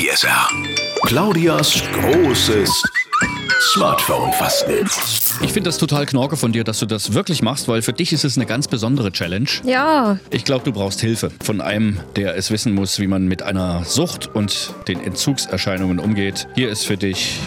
PSR. Claudias großes Smartphone-Fastnet. Ich finde das total knorke von dir, dass du das wirklich machst, weil für dich ist es eine ganz besondere Challenge. Ja, Ich glaube, du brauchst Hilfe von einem, der es wissen muss, wie man mit einer Sucht und den Entzugserscheinungen umgeht. Hier ist für dich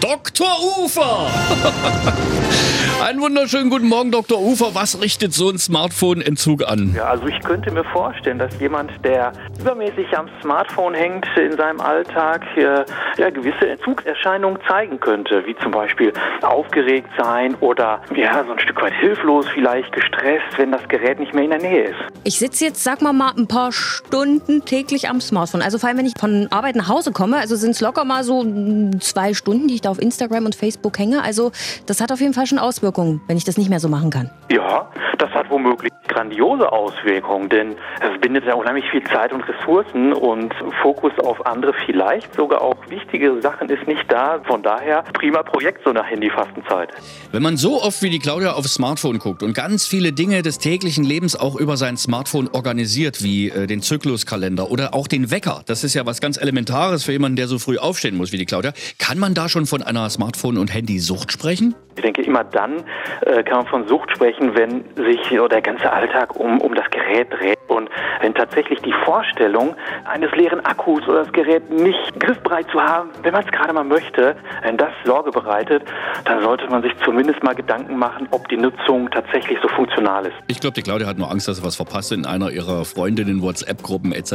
Dr. Ufer. Einen wunderschönen guten Morgen, Dr. Ufer. Was richtet so ein Smartphone-Entzug an? Ja, also ich könnte mir vorstellen, dass jemand, der übermäßig am Smartphone hängt, in seinem Alltag äh, ja, gewisse Entzugserscheinungen zeigen könnte, wie zum Beispiel aufgeregt sein oder ja, so ein Stück weit hilflos, vielleicht gestresst, wenn das Gerät nicht mehr in der Nähe ist. ich sitze jetzt, sag mal mal, ein paar Stunden täglich am Smartphone. Also vor allem, wenn ich von Arbeit nach Hause komme, also sind es locker mal so mm, zwei Stunden, die ich da auf Instagram und Facebook hänge. Also das hat auf jeden Fall schon Auswirkungen, wenn ich das nicht mehr so machen kann. Ja, das hat womöglich grandiose Auswirkungen, denn es bindet ja unheimlich viel Zeit und Ressourcen und Fokus auf andere vielleicht sogar auch wichtige Sachen ist nicht da. Von daher prima Projekt so nach Handyfastenzeit. Wenn man so oft wie die Claudia aufs Smartphone guckt und ganz viele Dinge des täglichen Lebens auch über sein Smartphone organisiert, wie äh, den Zykluskalender oder auch den Wecker, das ist ja was ganz Elementares für jemanden, der so früh aufstehen muss wie die Claudia, kann man da schon von einer Smartphone- und Handysucht sprechen? Ich denke, immer dann äh, kann man von Sucht sprechen, wenn sich so der ganze Alltag um, um das Gerät dreht und wenn tatsächlich die Vorstellung eines leeren Akkus oder das Gerät nicht griffbereit zu haben, wenn man es gerade mal möchte, wenn das Sorge bereitet, dann sollte man sich zumindest mal Gedanken machen, ob die Nutzung tatsächlich so funktional ist. Ich glaube, die Claudia hat nur Angst, dass sie was verpasst in einer ihrer Freundinnen, WhatsApp-Gruppen etc.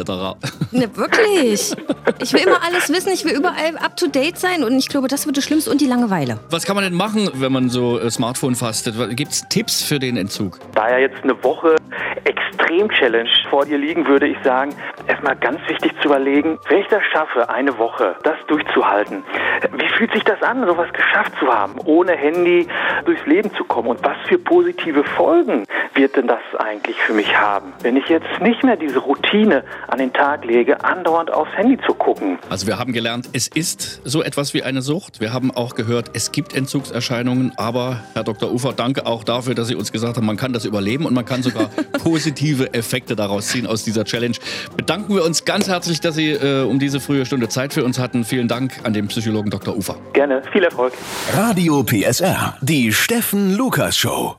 Ne, wirklich. Ich will immer alles wissen, ich will überall up-to-date sein und ich glaube, das wird das Schlimmste und die Langeweile. Was kann man denn machen, wenn man so äh, Smartphone fastet? Gibt es Tipps für den Entzug? Da ja jetzt eine Woche Extrem-Challenge vor dir liegen, würde ich sagen, erstmal ganz wichtig zu überlegen, wenn ich das schaffe, eine Woche das durchzuhalten, wie fühlt sich das an, sowas geschafft zu haben, ohne Handy durchs Leben zu kommen und was für positive Folgen wird denn das eigentlich für mich haben, wenn ich jetzt nicht mehr diese Routine an den Tag lege, andauernd aufs Handy zu gucken. Also wir haben gelernt, es ist so etwas wie eine Sucht. Wir haben auch gehört, es gibt Entzugserscheinungen. Aber Herr Dr. Ufer, danke auch dafür, dass Sie uns gesagt haben, man kann das überleben und man kann sogar positive Effekte daraus ziehen aus dieser Challenge. Bedanken wir uns ganz herzlich, dass Sie äh, um diese frühe Stunde Zeit für uns hatten. Vielen Dank an den Psychologen Dr. Ufer. Gerne, viel Erfolg. Radio PSR. Die Steffen Lukas Show.